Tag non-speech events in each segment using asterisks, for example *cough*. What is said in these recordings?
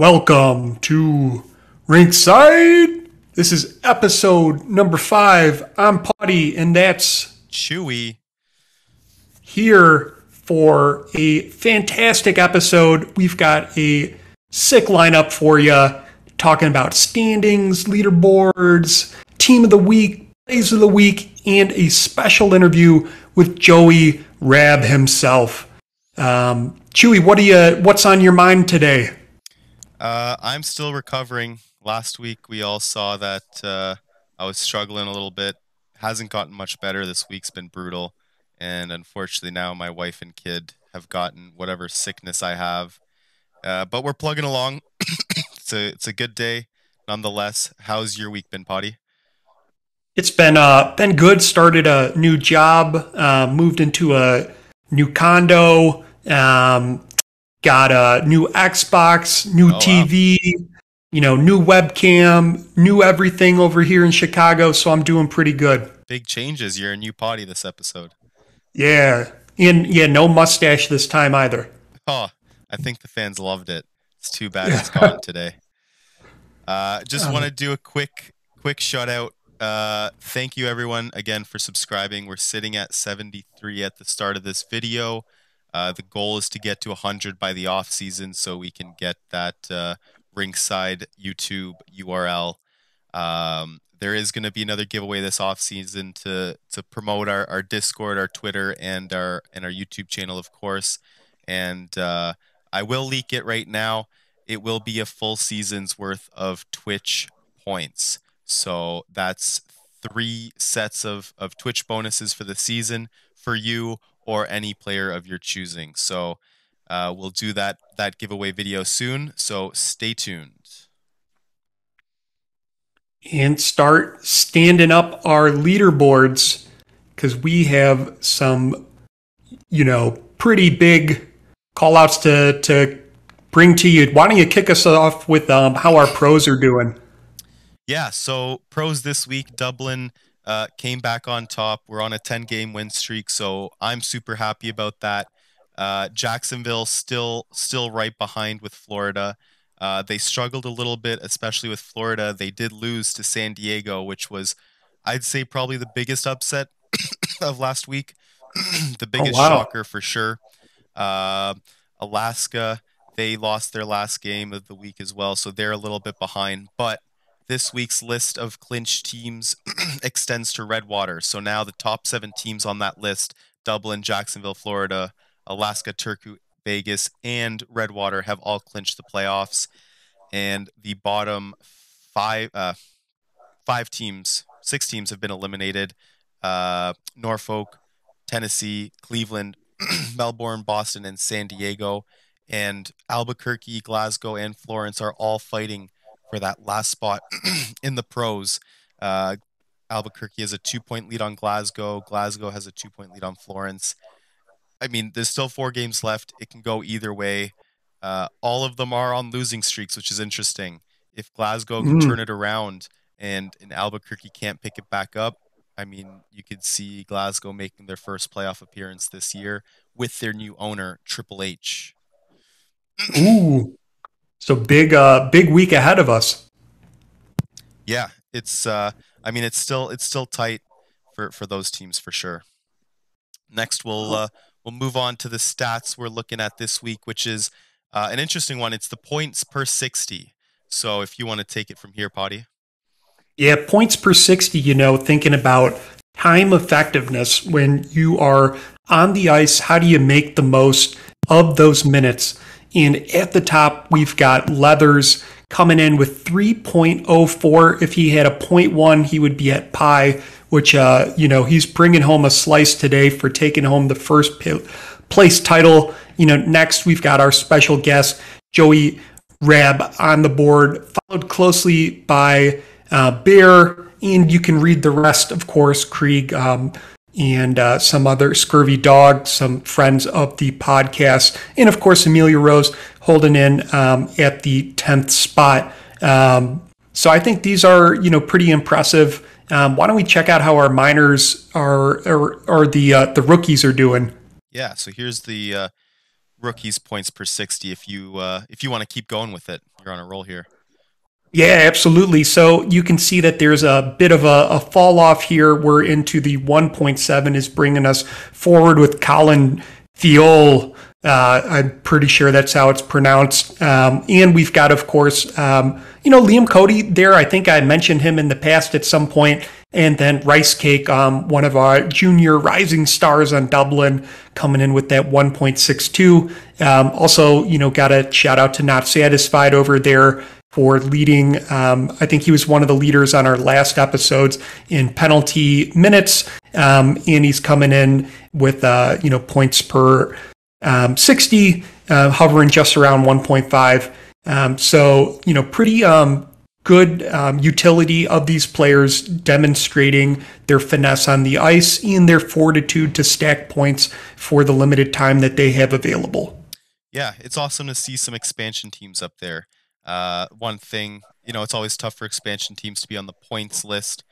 Welcome to Rinkside. This is episode number five. I'm Pawtai, and that's Chewie. here for a fantastic episode. We've got a sick lineup for you, talking about standings, leaderboards, team of the week, plays of the week, and a special interview with Joey Raab himself. Um, Chewie, what do you? What's on your mind today? Uh, I'm still recovering. Last week we all saw that uh, I was struggling a little bit. Hasn't gotten much better. This week's been brutal, and unfortunately now my wife and kid have gotten whatever sickness I have. Uh, but we're plugging along. *coughs* it's a it's a good day, nonetheless. How's your week been, Pawtai? It's been uh been good. Started a new job. Uh, moved into a new condo. Um, got a new Xbox, new Oh, wow. TV. You know, new webcam, new everything over here in Chicago. So I'm doing pretty good. Big changes. You're a new Pawtai this episode. Yeah, and yeah, no mustache this time either. Oh, I think the fans loved it. It's too bad it's *laughs* gone today. Uh, just Um, want to do a quick quick shout out. Uh, thank you everyone again for subscribing. We're sitting at 73 at the start of this video. Uh, the goal is to get to 100 by the off season so we can get that uh, Rinkside YouTube URL. Um, there is going to be another giveaway this off season to to promote our, our Discord, our Twitter, and our and our YouTube channel, of course. And uh, I will leak it right now. It will be a full season's worth of Twitch points. So that's three sets of, of Twitch bonuses for the season for you or any player of your choosing. So uh, we'll do that that giveaway video soon. So stay tuned. and start standing up our leaderboards because we have some, you know, pretty big call outs to, to bring to you. Why don't you kick us off with um, how our pros are doing? Yeah, so pros this week, Dublin uh, came back on top. We're on a 10 game win streak, so I'm super happy about that. Uh, Jacksonville still still right behind with Florida. Uh, they struggled a little bit, especially with Florida. They did lose to San Diego, which was, I'd say, probably the biggest upset *coughs* of last week. *clears throat* the biggest wow. shocker for sure. Uh, Alaska, they lost their last game of the week as well, so they're a little bit behind. But this week's list of clinch teams *clears throat* extends to Redwater. So now the top seven teams on that list Dublin, Jacksonville, Florida, Alaska, Turku, Vegas, and Redwater have all clinched the playoffs. And the bottom five, uh, five teams, six teams have been eliminated uh, Norfolk, Tennessee, Cleveland, *clears throat* Melbourne, Boston, and San Diego. And Albuquerque, Glasgow, and Florence are all fighting for that last spot *clears throat* in the pros. Uh, Albuquerque has a two point lead on Glasgow. Glasgow has a two point lead on Florence. I mean, there's still four games left. It can go either way. Uh, all of them are on losing streaks, which is interesting. If Glasgow can Mm. turn it around and, and Albuquerque can't pick it back up, I mean, you could see Glasgow making their first playoff appearance this year with their new owner, Triple H. Ooh. So big, uh, big week ahead of us. Yeah, it's uh I mean it's still it's still tight for for those teams for sure. Next we'll uh we'll move on to the stats we're looking at this week which is uh, an interesting one. It's the points per 60. So if you want to take it from here, Pawtai. Yeah, points per 60, you know, thinking about time effectiveness when you are on the ice, how do you make the most of those minutes? And at the top, we've got Leathers coming in with 3.04. If he had a 0.1, he would be at pi, which, uh, you know, he's bringing home a slice today for taking home the first place title. You know, next we've got our special guest, Joey Raab, on the board, followed closely by uh, Bear, and you can read the rest, of course, Krieg um, and uh, some other Scurvy Dog, some friends of the podcast, and of course, Amelia Rose holding in um, at the 10th spot. Um, so I think these are, you know, pretty impressive. Um, why don't we check out how our minors are, or, or the uh, the rookies are doing? Yeah, so here's the uh, rookies points per 60 if you uh, if you want to keep going with it. you're on a roll here. Yeah, absolutely. So you can see that there's a bit of a, a fall off here. We're into the 1.7 is bringing us forward with Colin Fiol. Uh, I'm pretty sure that's how it's pronounced. Um, and we've got, of course, um, you know, Liam Cody there. I think I mentioned him in the past at some point. And then Rice Cake, um, one of our junior rising stars on Dublin, coming in with that 1.62. Um, also, you know, got a shout out to Not Satisfied over there for leading. Um, I think he was one of the leaders on our last episodes in penalty minutes, um, and he's coming in with uh, you know points per um, 60, uh, hovering just around 1.5. Um, so you know, pretty um, good um, utility of these players, demonstrating their finesse on the ice and their fortitude to stack points for the limited time that they have available. Yeah, it's awesome to see some expansion teams up there. Uh, one thing, you know, it's always tough for expansion teams to be on the points list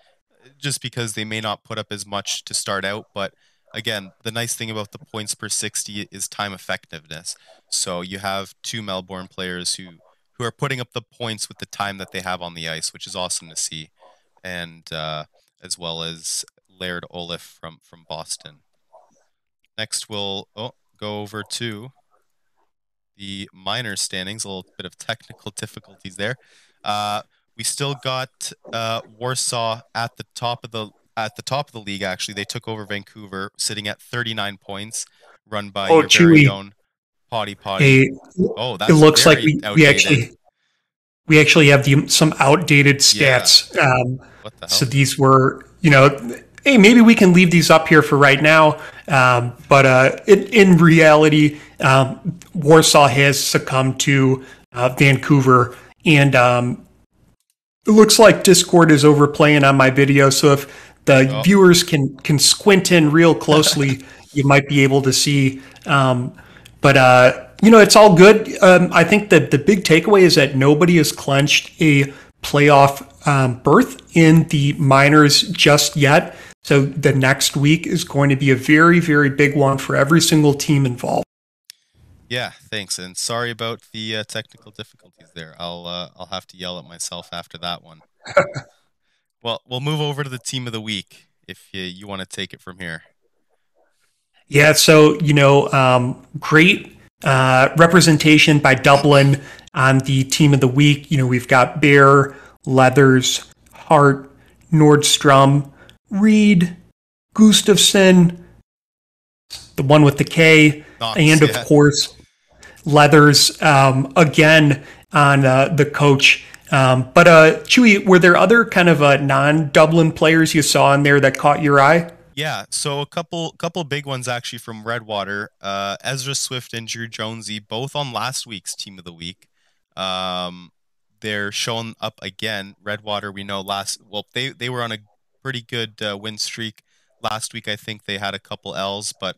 just because they may not put up as much to start out. But again, the nice thing about the points per 60 is time effectiveness. So you have two Melbourne players who, who are putting up the points with the time that they have on the ice, which is awesome to see. And uh, as well as Laird Olaf from, from Boston. Next, we'll oh, go over to the minor standings. A little bit of technical difficulties there. Uh, we still got uh, Warsaw at the top of the at the top of the league. Actually, they took over Vancouver, sitting at 39 points, run by oh, your Chewie. very own Pawtai Pawtai. Hey, oh, it looks like we, we actually we actually have the, some outdated stats. Yeah. Um, the so these were, you know, hey, maybe we can leave these up here for right now. Um, but uh, it, in reality, um, Warsaw has succumbed to uh, Vancouver, and um, it looks like Discord is overplaying on my video. So if the oh. viewers can can squint in real *laughs* closely, you might be able to see. Um, but uh, you know, it's all good. Um, I think that the big takeaway is that nobody has clenched a playoff um, berth in the minors just yet. So the next week is going to be a very, very big one for every single team involved. Yeah, thanks, and sorry about the uh, technical difficulties there. I'll uh, I'll have to yell at myself after that one. *laughs* well, we'll move over to the team of the week if you, you want to take it from here. Yeah, so you know, um, great uh, representation by Dublin on the team of the week. You know, we've got Bear, Leathers, Hart, Nordstrom, Reed, Gustafson, the one with the K, Knox, and of yeah. course Leathers um, again on uh, the coach. Um, but uh, Chewie, were there other kind of uh, non-Dublin players you saw in there that caught your eye? Yeah, so a couple couple big ones actually from Redwater. Uh, Ezra Swift and Drew Jonesy, both on last week's Team of the Week. Um, they're showing up again. Redwater, we know last well they they were on a pretty good uh, win streak last week. I think they had a couple L's, but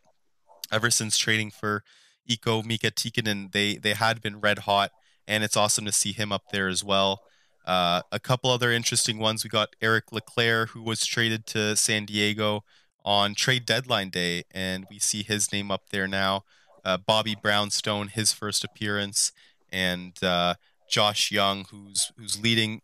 ever since trading for Iko Mika Tikkanen, they they had been red hot, and it's awesome to see him up there as well. Uh, a couple other interesting ones. We got Eric Leclaire, who was traded to San Diego on trade deadline day, and we see his name up there now. Uh, Bobby Brownstone, his first appearance, and uh, Josh Young, who's who's leading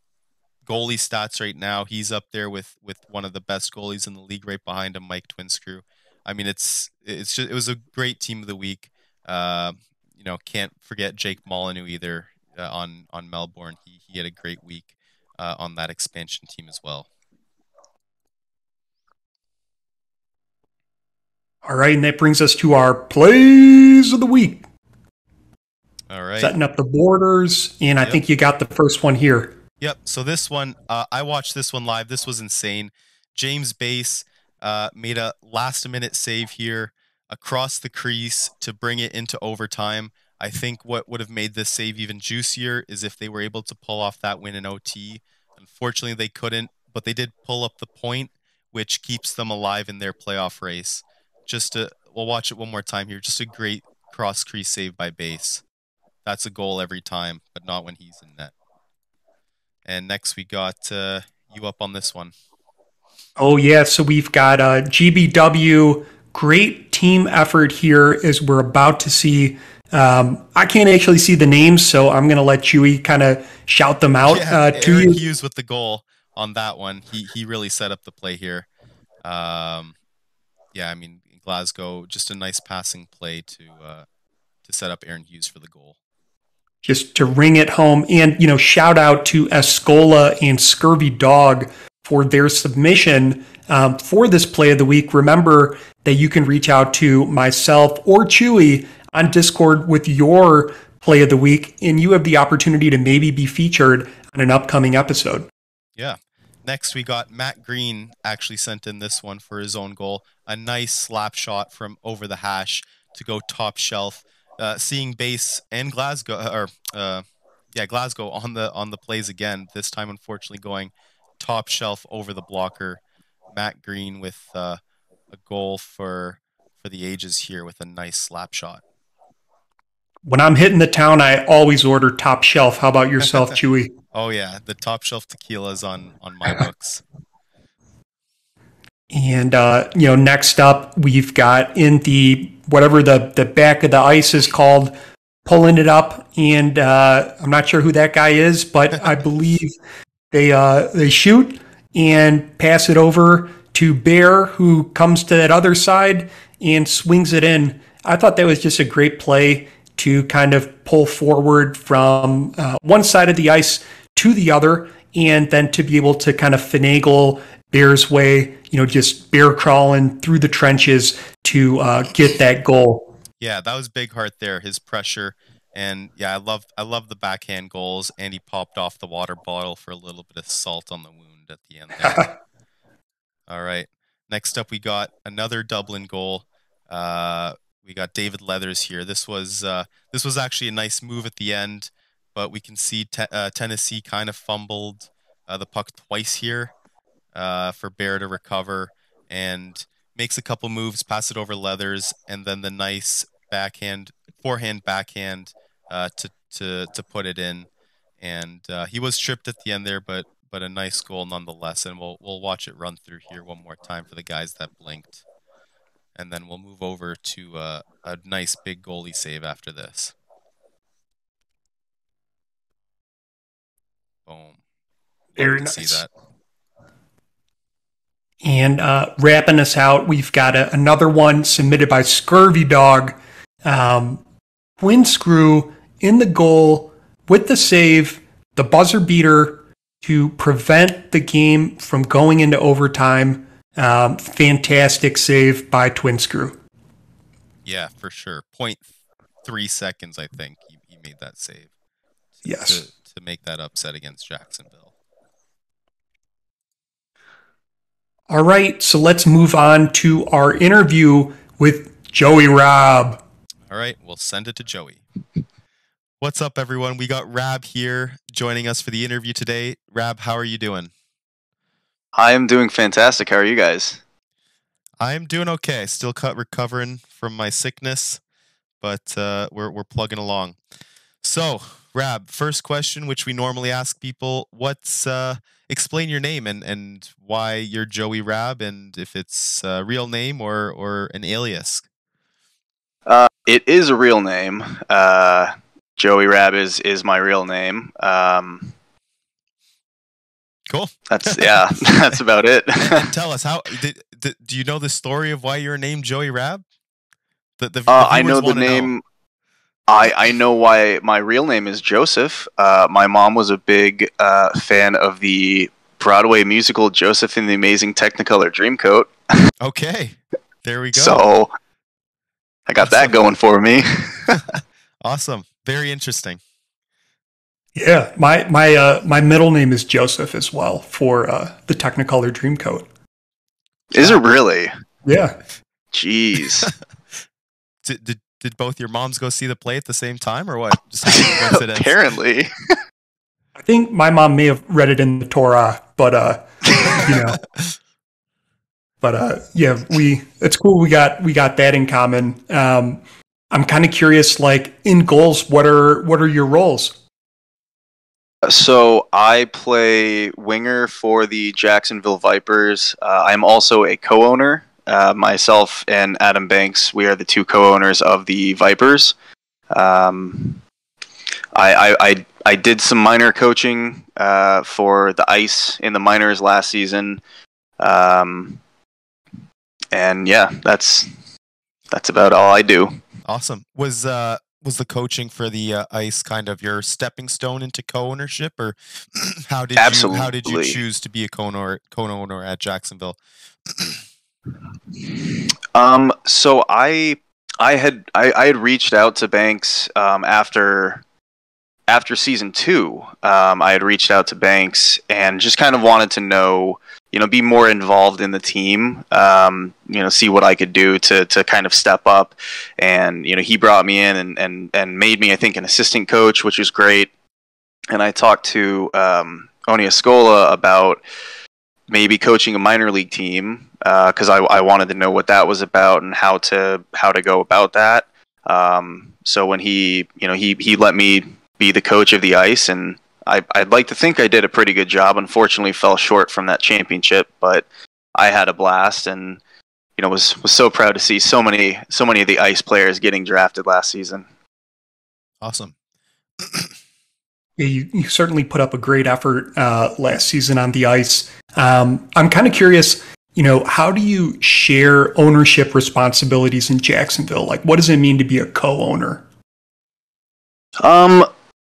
goalie stats right now. He's up there with with one of the best goalies in the league, right behind him, Mike Twinscrew. I mean, it's it's just it was a great team of the week. Uh, you know, can't forget Jake Molyneux either uh, on on Melbourne. He he had a great week uh, on that expansion team as well. All right, and that brings us to our plays of the week. All right, setting up the borders, and I yep. think you got the first one here. Yep. So this one, uh, I watched this one live. This was insane. James Bass uh, made a last minute save here across the crease to bring it into overtime. I think what would have made this save even juicier is if they were able to pull off that win in OT. Unfortunately, they couldn't, but they did pull up the point, which keeps them alive in their playoff race. Just to, we'll watch it one more time here. Just a great cross crease save by Bass. That's a goal every time, but not when he's in net. And next we got uh, you up on this one. Oh yeah, so we've got uh, GBW. Great team effort here as we're about to see Um, I can't actually see the names, so I'm going to let Chewie kind of shout them out Yeah, uh, to Aaron you. Hughes with the goal on that one. He he really set up the play here. Um, yeah, I mean Glasgow, just a nice passing play to uh, to set up Aaron Hughes for the goal. Just to ring it home. And, you know, shout out to Escola and Scurvy Dog for their submission um, for this play of the week. Remember that you can reach out to myself or Chewie on Discord with your play of the week, and you have the opportunity to maybe be featured on an upcoming episode. Yeah. Next, we got Matt Green actually sent in this one for his own goal. A nice slap shot from over the hash to go top shelf. Uh, seeing base and Glasgow, or uh, yeah, Glasgow on the on the plays again. This time, unfortunately, going top shelf over the blocker. Matt Green with uh, a goal for for the ages here with a nice slap shot. When I'm hitting the town, I always order top shelf. How about yourself, *laughs* Chewie? Oh yeah, the top shelf tequilas on on my books. *laughs* And uh, you know, next up we've got in the whatever the the back of the ice is called, pulling it up, and uh, I'm not sure who that guy is, but I *laughs* believe they uh, they shoot and pass it over to Bear, who comes to that other side and swings it in. I thought that was just a great play to kind of pull forward from uh, one side of the ice to the other, and then to be able to kind of finagle Bear's way, you know, just bear crawling through the trenches to uh, get that goal. Yeah, that was big heart there. His pressure, and yeah, I love I love the backhand goals. And he popped off the water bottle for a little bit of salt on the wound at the end. There. *laughs* All right. Next up, we got another Dublin goal. Uh, we got David Leathers here. This was uh, this was actually a nice move at the end, but we can see te- uh, Tennessee kind of fumbled uh, the puck twice here uh, for Bear to recover and makes a couple moves, pass it over Leathers, and then the nice backhand, forehand, backhand uh, to to to put it in. And uh, he was tripped at the end there, but but a nice goal nonetheless. And we'll we'll watch it run through here one more time for the guys that blinked, and then we'll move over to uh, a nice big goalie save after this. Boom. Love Very nice. See that. And uh, wrapping us out, we've got a, another one submitted by Scurvy Dog. Um, Twin Screw in the goal with the save, the buzzer beater to prevent the game from going into overtime. Um, fantastic save by Twin Screw. Yeah, for sure. Point three seconds, I think he, he made that save. to- Yes. To, to make that upset against Jacksonville. All right, so let's move on to our interview with Joey Raab. All right, we'll send it to Joey. What's up, everyone? We got Raab here joining us for the interview today. Raab, how are you doing? I am doing fantastic. How are you guys? I'm doing okay. Still cut recovering from my sickness, but uh, we're we're plugging along. So, Raab, first question, which we normally ask people: What's uh, explain your name and and why you're Joey Raab, and if it's a real name or or an alias. Uh, it is a real name. Uh, Joey Raab is is my real name. Um, Cool. that's *laughs* yeah. *laughs* that's about it. *laughs* Tell us how did, did, do you know the story of why you're named Joey Raab? The, the, uh, I know the name. I I know why my real name is Joseph. Uh, my mom was a big uh, fan of the Broadway musical Joseph and the Amazing Technicolor Dreamcoat. *laughs* Okay, there we go. So I got that going for me. *laughs* *laughs* awesome, very interesting. Yeah, my my uh, my middle name is Joseph as well for uh, the Technicolor Dreamcoat. is it really? Yeah, Jeez. Did, did did both your moms go see the play at the same time, or what? Just. *laughs* Apparently. I think my mom may have read it in the Torah, but uh, you know, *laughs* but uh, yeah, we it's cool. We got we got that in common. Um, I'm kind of curious, like in goals, what are what are your roles? So I play winger for the Jacksonville Vipers. Uh, I'm also a co-owner. Uh, myself and Adam Banks, we are the two co-owners of the Vipers. Um, I, I, I I did some minor coaching uh, for the ice in the minors last season. Um, and yeah, that's that's about all I do. Awesome. Was uh was the coaching for the uh, ice kind of your stepping stone into co-ownership, or *clears throat* how did Absolutely. you how did you choose to be a co-owner co-owner at Jacksonville? *clears throat* um. So I I had I, I had reached out to Banks um, after after season two. Um, I had reached out to Banks and just kind of wanted to know you know, be more involved in the team. Um, you know, see what I could do to to kind of step up. And you know, he brought me in and and and made me, I think, an assistant coach, which was great. And I talked to um, Oni Escola about maybe coaching a minor league team because uh, I, I wanted to know what that was about and how to how to go about that. Um, so when he you know he he let me be the coach of the ice and I, I'd like to think I did a pretty good job. Unfortunately, fell short from that championship, but I had a blast and you know was was so proud to see so many so many of the ice players getting drafted last season. Awesome. yeah, you, you certainly put up a great effort uh, last season on the ice. Um, I'm kind of curious, you know, how do you share ownership responsibilities in Jacksonville? Like, what does it mean to be a co-owner? Um,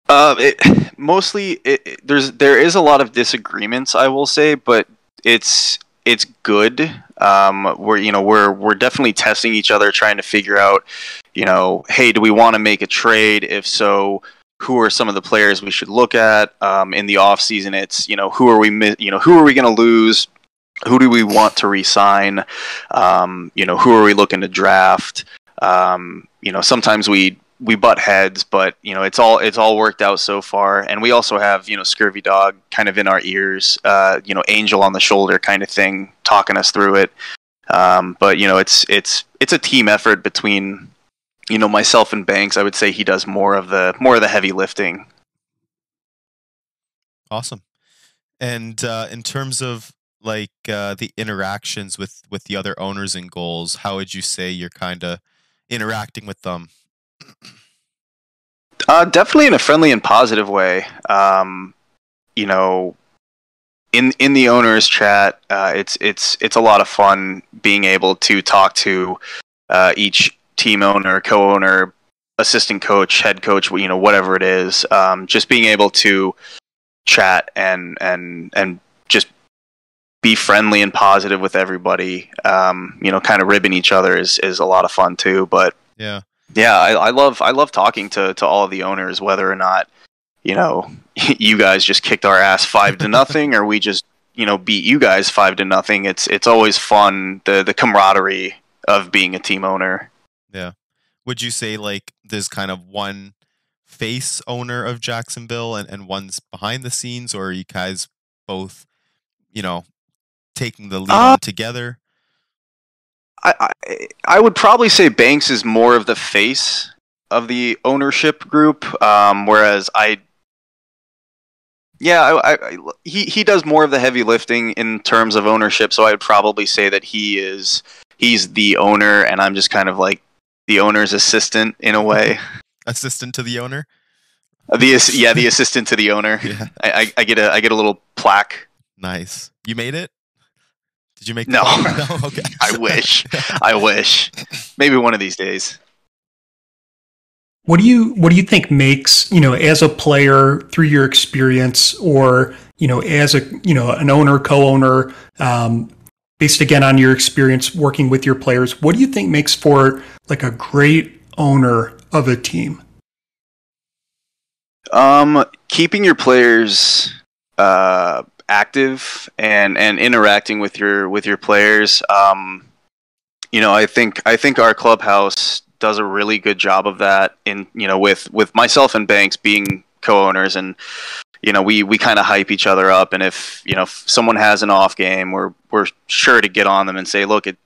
uh, it, mostly, it, it, there's there is a lot of disagreements, I will say, but it's it's good. Um, we're you know we're we're definitely testing each other, trying to figure out, you know, hey, do we want to make a trade? If so, who are some of the players we should look at um, in the off season? It's you know who are we you know who are we going to lose? Who do we want to resign? Um, you know who are we looking to draft? Um, you know sometimes we we butt heads, but you know it's all it's all worked out so far. And we also have you know Scurvy Dog kind of in our ears, uh, you know Angel on the shoulder kind of thing, talking us through it. Um, but you know it's it's it's a team effort between you know myself and Banks. I would say he does more of the more of the heavy lifting. Awesome. And uh, in terms of like uh, the interactions with with the other owners and goals, how would you say you're kind of interacting with them? Uh, definitely in a friendly and positive way. Um, you know, in in the owners chat, uh, it's it's it's a lot of fun being able to talk to uh, each team owner, co-owner, assistant coach, head coach, you know, whatever it is. Um, just being able to chat and and and be friendly and positive with everybody. Um, you know, kind of ribbing each other is is a lot of fun too. But yeah, yeah, I, I love I love talking to to all of the owners, whether or not you know *laughs* you guys just kicked our ass five to nothing, or we just you know beat you guys five to nothing. It's it's always fun the the camaraderie of being a team owner. Yeah, would you say like there's kind of one face owner of Jacksonville and and one's behind the scenes, or are you guys both you know taking the lead uh, together? I, I, would probably say Banks is more of the face of the ownership group, um, whereas I, yeah, I, I, he he does more of the heavy lifting in terms of ownership. So I would probably say that he is he's the owner, and I'm just kind of like the owner's assistant in a way. *laughs* Assistant to the owner. The yeah, the assistant to the owner. *laughs* Yeah. I, I, I get a I get a little plaque. Nice. You made it. Did you make no? *laughs* no? Okay. I wish. I wish. Maybe one of these days. What do you What do you think makes you know as a player through your experience, or you know as a you know an owner, co-owner, um, based again on your experience working with your players? What do you think makes for like a great owner of a team? Um, keeping your players uh, active and and interacting with your with your players. Um, you know, I think I think our clubhouse does a really good job of that. In you know, with with myself and Banks being co-owners, and you know, we we kind of hype each other up. And if you know if someone has an off game, we're we're sure to get on them and say, look, it,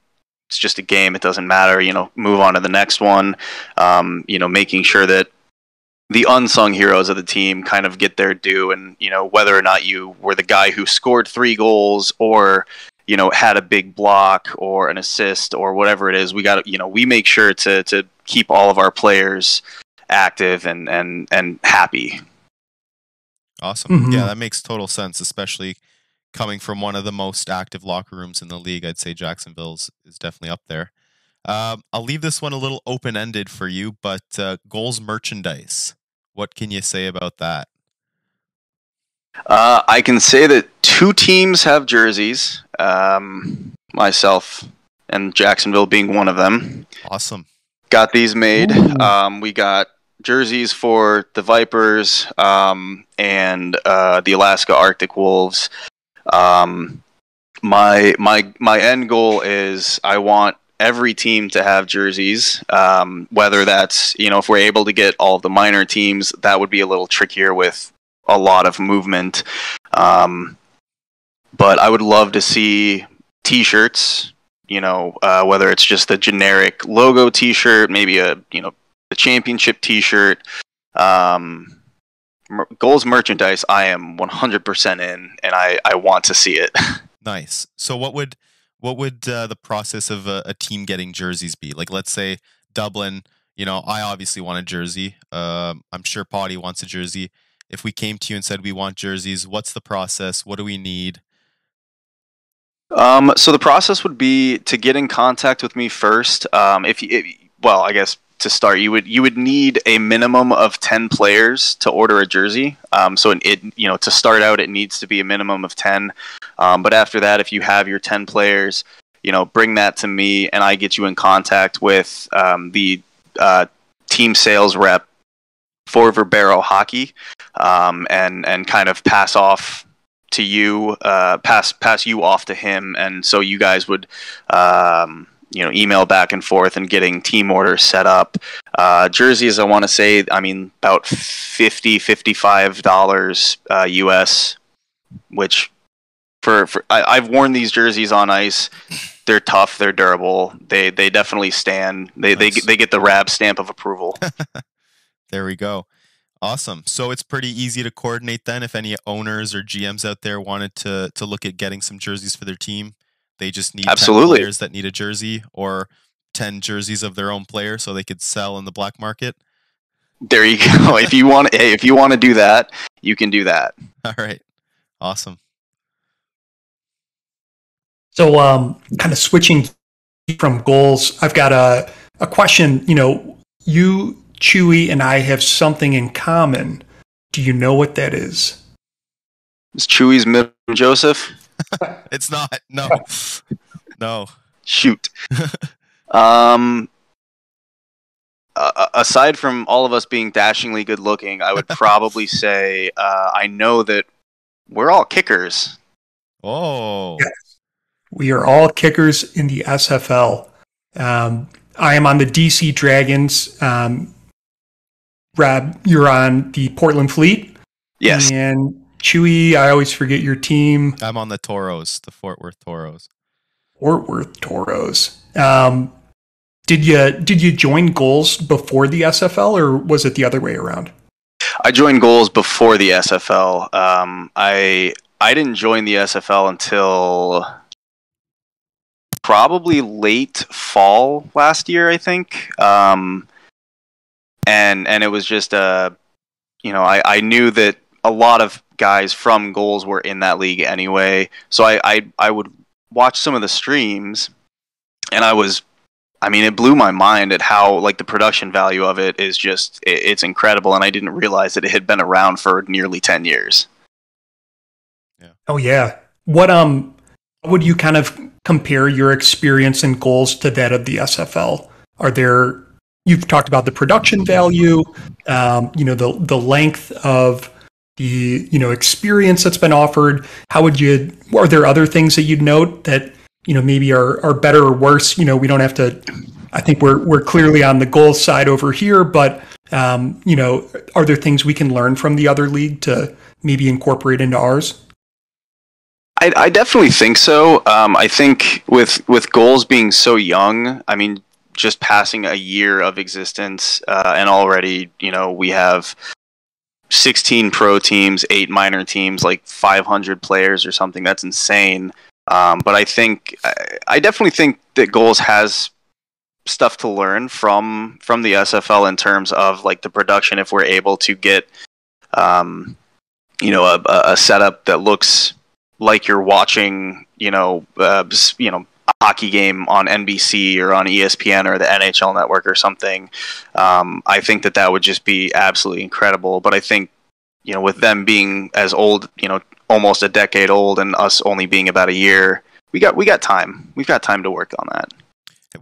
it's just a game. It doesn't matter. You know, move on to the next one. Um, you know, making sure that the unsung heroes of the team kind of get their due and you know whether or not you were the guy who scored three goals or you know had a big block or an assist or whatever it is we got you know we make sure to to keep all of our players active and and and happy. Awesome. Mhm. Yeah, that makes total sense, especially coming from one of the most active locker rooms in the league. I'd say Jacksonville's is definitely up there. Um, I'll leave this one a little open ended for you, but uh, goals merchandise. What can you say about that? Uh, I can say that two teams have jerseys. Um, myself and Jacksonville being one of them. Awesome. Got these made. Um, we got jerseys for the Vipers um, and uh, the Alaska Arctic Wolves. Um, my my my end goal is I want every team to have jerseys. Um, whether that's you know if we're able to get all the minor teams, that would be a little trickier with a lot of movement. Um, but I would love to see T-shirts. You know, uh, whether it's just a generic logo T-shirt, maybe a you know a championship T-shirt. Um, goals merchandise, I am 100% in, and I I want to see it. *laughs* Nice. So what would what would uh, the process of a, a team getting jerseys be? Like, let's say Dublin. You know, I obviously want a jersey. Um, I'm sure Pawtai wants a jersey. If we came to you and said we want jerseys, what's the process? What do we need? Um, so the process would be to get in contact with me first. Um, if, you, well, I guess to start, you would you would need a minimum of ten players to order a jersey. Um, so it you know to start out, it needs to be a minimum of ten. Um, but after that, if you have your ten players, you know, bring that to me, and I get you in contact with um, the uh, team sales rep for Verbero Hockey, um, and and kind of pass off to you, uh, pass pass you off to him, and so you guys would, um, you know, email back and forth and getting team orders set up. Uh, jerseys, I want to say, I mean, about 50 55 dollars uh, US, which for, for I, I've worn these jerseys on ice. They're tough. They're durable. They they definitely stand. They they Nice. they get the Raab stamp of approval. *laughs* There we go. Awesome. So it's pretty easy to coordinate then. If any owners or GMs out there wanted to to look at getting some jerseys for their team, they just need 10 Absolutely. players that need a jersey or ten jerseys of their own player so they could sell in the black market. there you go. *laughs* if you want, hey, if you want to do that, you can do that. *laughs* All right. Awesome. So, um, kind of switching from goals, I've got a, a question. You know, you, Chewie, and I have something in common. Do you know what that is? Is Chewie's middle name Joseph? *laughs* It's not. No. *laughs* no. Shoot. *laughs* um, uh, aside from all of us being dashingly good looking, I would probably say uh, I know that we're all kickers. Oh. Yeah. We are all kickers in the SFL. Um, I am on the DC Dragons. Um, Raab, you're on the Portland Fleet. Yes. And Chewie, I always forget your team. I'm on the Toros, the Fort Worth Toros. Fort Worth Toros. Um, did you did you join goals before the SFL or was it the other way around? I joined goals before the SFL. Um, I I didn't join the SFL until probably late fall last year, I think. Um, and and it was just uh, you know, I, I knew that a lot of guys from goals were in that league anyway, so I, I I would watch some of the streams, and I was. I mean, it blew my mind at how like the production value of it is just it, it's incredible, and I didn't realize that it had been around for nearly ten years. Yeah. Oh yeah. What um would you kind of compare your experience and goals to that of the SFL? Are there you've talked about the production value, um, you know, the the length of the you know experience that's been offered. How would you? Are there other things that you'd note that you know maybe are are better or worse? You know, we don't have to. I think we're we're clearly on the goal side over here, but um, you know, are there things we can learn from the other league to maybe incorporate into ours? I, I definitely think so. Um, I think with with goals being so young, I mean, just passing a year of existence, uh, and already, you know, we have 16 pro teams, eight minor teams, like 500 players or something. That's insane. Um, but I think I, I definitely think that goals has stuff to learn from from the SFL in terms of like the production. If we're able to get, um, you know, a, a setup that looks like you're watching, you know, uh, you know, a hockey game on NBC or on ESPN or the NHL Network or something. Um, I think that that would just be absolutely incredible. But I think, you know, with them being as old, you know, almost a decade old, and us only being about a year, we got we got time. We've got time to work on that.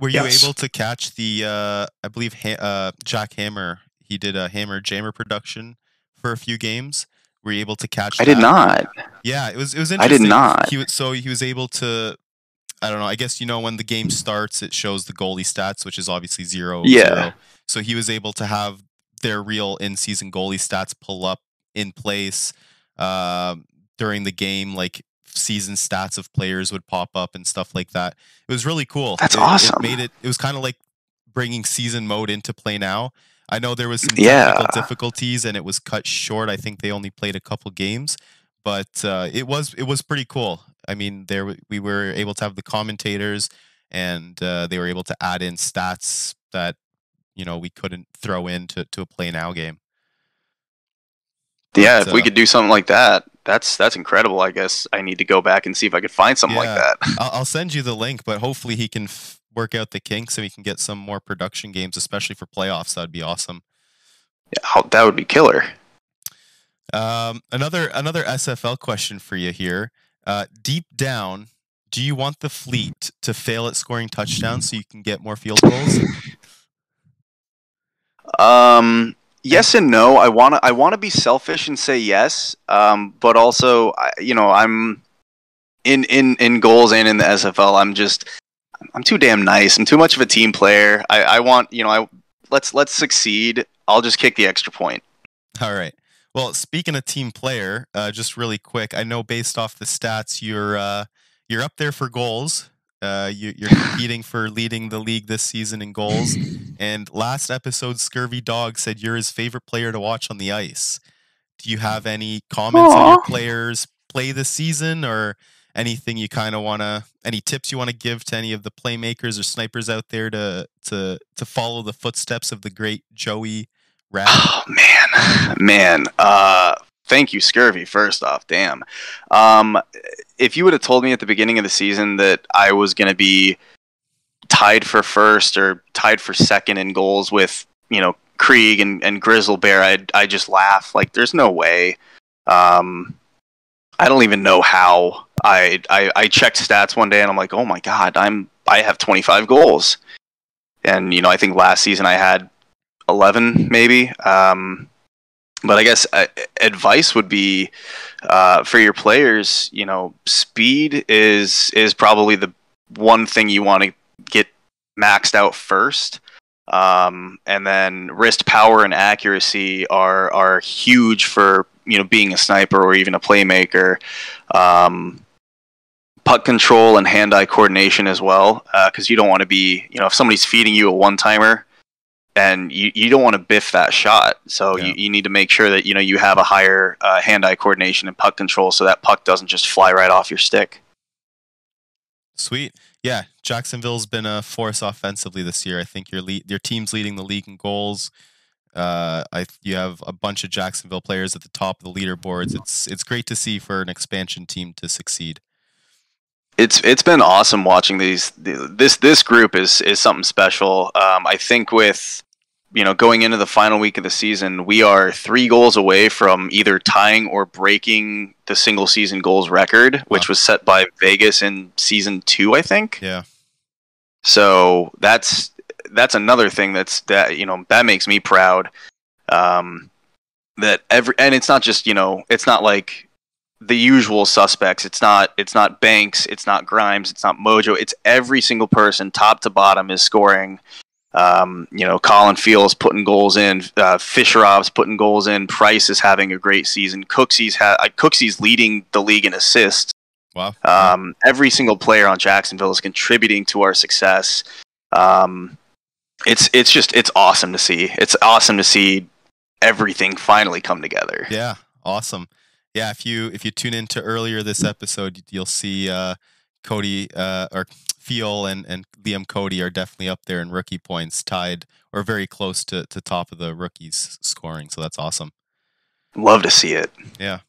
Were you yes. able to catch the? Uh, I believe ha- uh, Jack Hammer. He did a Hammer Jammer production for a few games. Were you able to catch? I that? did not. Yeah, it was. It was interesting. I did not. He, so he was able to. I don't know. I guess you know when the game starts, it shows the goalie stats, which is obviously zero. Yeah. Zero. So he was able to have their real in-season goalie stats pull up in place uh, during the game, like season stats of players would pop up and stuff like that. It was really cool. That's it, awesome. It made it. It was kind of like bringing season mode into play now. I know there was some yeah. technical difficulties and it was cut short. I think they only played a couple games, but uh, it was it was pretty cool. I mean, there we were able to have the commentators, and uh, they were able to add in stats that you know we couldn't throw into to a play now game. But, yeah, if uh, we could do something like that, that's that's incredible. I guess I need to go back and see if I could find something yeah, like that. I'll, I'll, send you the link, but hopefully he can f- work out the kinks so we can get some more production games, especially for playoffs. That'd be awesome. Yeah, that would be killer. Um, another another SFL question for you here. Uh, deep down, do you want the fleet to fail at scoring touchdowns so you can get more field goals? Um, yes and no. I want to I want to be selfish and say yes. Um, but also, I, you know, I'm in in in goals and in the SFL. I'm just I'm too damn nice. I'm too much of a team player. I, I want you know I let's let's succeed. I'll just kick the extra point. All right. Well, speaking of team player, uh, just really quick, I know based off the stats, you're uh, you're up there for goals. Uh, you, are competing for leading the league this season in goals. And last episode, Scurvy Dog said you're his favorite player to watch on the ice. Do you have any comments Aww. on your players' play this season, or anything you kind of want to, any tips you want to give to any of the playmakers or snipers out there to to to follow the footsteps of the great Joey? Oh man, man. Uh, thank you, Scurvy. First off, damn. Um, if you would have told me at the beginning of the season that I was going to be tied for first or tied for second in goals with you know Krieg and, and Grizzle Bear, I'd I just laugh. Like, there's no way. Um, I don't even know how. I, I I checked stats one day and I'm like, oh my god, I'm I have 25 goals, and you know I think last season I had 11 maybe. Um, but I guess uh, advice would be uh, for your players. You know, speed is is probably the one thing you want to get maxed out first, um, and then wrist power and accuracy are are huge for you know being a sniper or even a playmaker. Um, puck control and hand-eye coordination as well, because uh, you don't want to be you know if somebody's feeding you a one-timer and you, you don't want to biff that shot. So yeah. you, you need to make sure that you know you have a higher uh, hand-eye coordination and puck control, so that puck doesn't just fly right off your stick. Sweet, yeah. Jacksonville's been a force offensively this year. I think your lead, your team's leading the league in goals. Uh, I you have a bunch of Jacksonville players at the top of the leaderboards. It's it's great to see for an expansion team to succeed. It's it's been awesome watching these. This this group is is something special. Um, I think with you know, going into the final week of the season, we are three goals away from either tying or breaking the single season goals record, which was set by Vegas in season two, I think. Yeah. So that's that's another thing that's that you know that makes me proud. Um, that every and it's not just you know it's not like the usual suspects. It's not it's not Banks, it's not Grimes, it's not Mojo. It's every single person, top to bottom, is scoring um, you know, Colin Fields putting goals in, uh, Fisherov's putting goals in. Price is having a great season. Cooksey's ha- uh, Cooksy's leading the league in assists. Wow. Um, every single player on Jacksonville is contributing to our success. Um, it's it's just it's awesome to see. It's awesome to see everything finally come together. Yeah, awesome. Yeah, if you if you tune into earlier this episode, you'll see uh, Cody uh, or Fiol and, and Liam Cody are definitely up there in rookie points, tied or very close to, to top of the rookies scoring. So that's awesome. Love to see it. Yeah.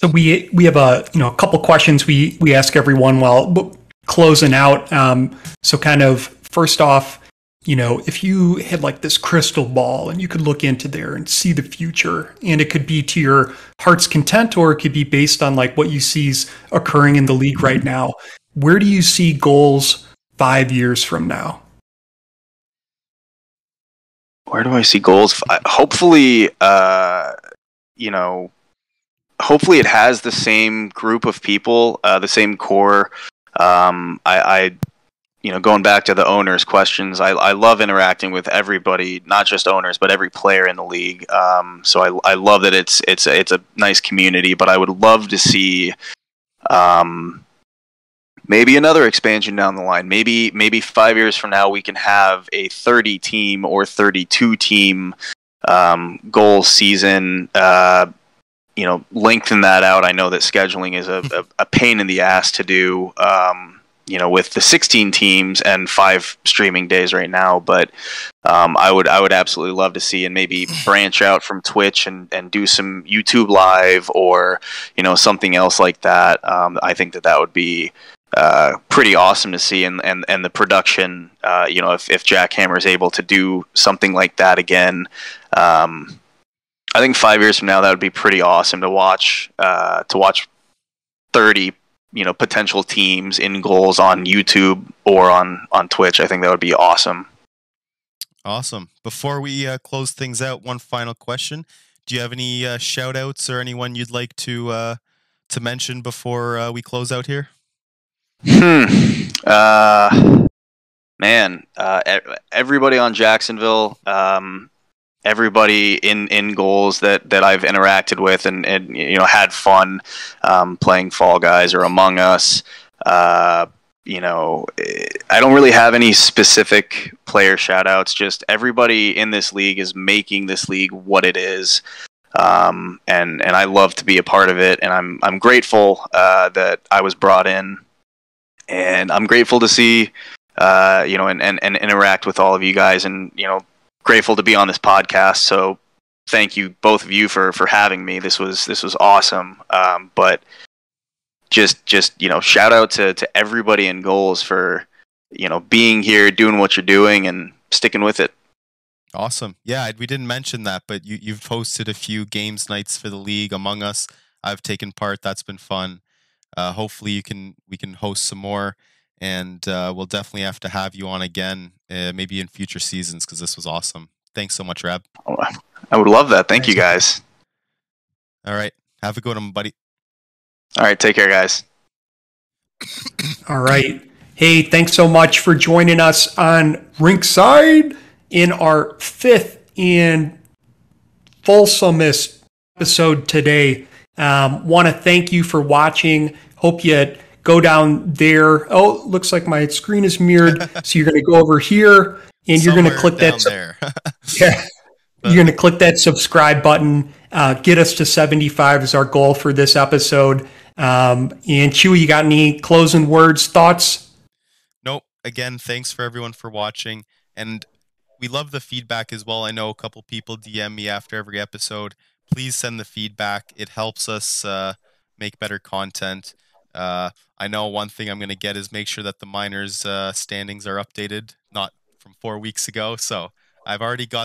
So we we have a you know a couple questions we we ask everyone while closing out. Um, so kind of first off, you know, if you had like this crystal ball and you could look into there and see the future, and it could be to your heart's content or it could be based on like what you see's occurring in the league right now, where do you see goals five years from now? Where do I see goals? Hopefully, uh, you know, hopefully it has the same group of people, uh, the same core. Um, I, I you know, going back to the owners' questions, I, I love interacting with everybody, not just owners, but every player in the league. Um, so I, I love that it's it's a, it's a nice community, but I would love to see, um, maybe another expansion down the line. Maybe maybe five years from now we can have a 30 team or 32 team um, goal season. Uh, you know, lengthen that out. I know that scheduling is a, a, a pain in the ass to do. Um, you know, with the 16 teams and five streaming days right now. But um, I would I would absolutely love to see and maybe *laughs* branch out from Twitch and, and do some YouTube live or you know something else like that. Um, I think that that would be uh, pretty awesome to see and and, and the production. Uh, you know, if if Jackhammer is able to do something like that again. Um, I think five years from now, that would be pretty awesome to watch. Uh, to watch thirty you know potential teams in goals on YouTube or on on Twitch. I think that would be awesome. Awesome. Before we uh, close things out, one final question: Do you have any uh, shout outs or anyone you'd like to uh, to mention before uh, we close out here? Hmm. Uh, man, uh, everybody on Jacksonville. Um, everybody in in goals that that I've interacted with and, and you know had fun um, playing Fall Guys or Among Us. Uh, you know, I don't really have any specific player shout outs. Just everybody in this league is making this league what it is. Um, and and I love to be a part of it, and I'm I'm grateful uh, that I was brought in, and I'm grateful to see, uh, you know, and, and, and interact with all of you guys, and you know, grateful to be on this podcast. So thank you both of you for for having me. This was this was awesome. Um, but just just you know shout out to to everybody in goals for you know being here, doing what you're doing, and sticking with it. Awesome. Yeah, we didn't mention that, but you you've hosted a few games nights for the league among us. I've taken part. That's been fun. Uh, hopefully, you can we can host some more and uh, we'll definitely have to have you on again, uh, maybe in future seasons, because this was awesome. Thanks so much, Raab. Oh, I would love that. Thank Thanks. you, guys. All right, have a good one, buddy. All right, take care, guys. *clears throat* All right. Hey, thanks so much for joining us on Rinkside in our fifth and fulsomest episode today. Um, Want to thank you for watching. Hope you go down there. Oh, looks like my screen is mirrored. *laughs* so you're going to go over here and you're going to click that. there. *laughs* yeah. You're going to click that subscribe button. Uh, get us to 75 is our goal for this episode. Um, and Chewie, you got any closing words, thoughts? Nope. Again, thanks for everyone for watching. And we love the feedback as well. I know a couple people DM me after every episode. Please send the feedback. It helps us uh, make better content. Uh, I know one thing I'm going to get is make sure that the minors uh, standings are updated, not from four weeks ago. So I've already got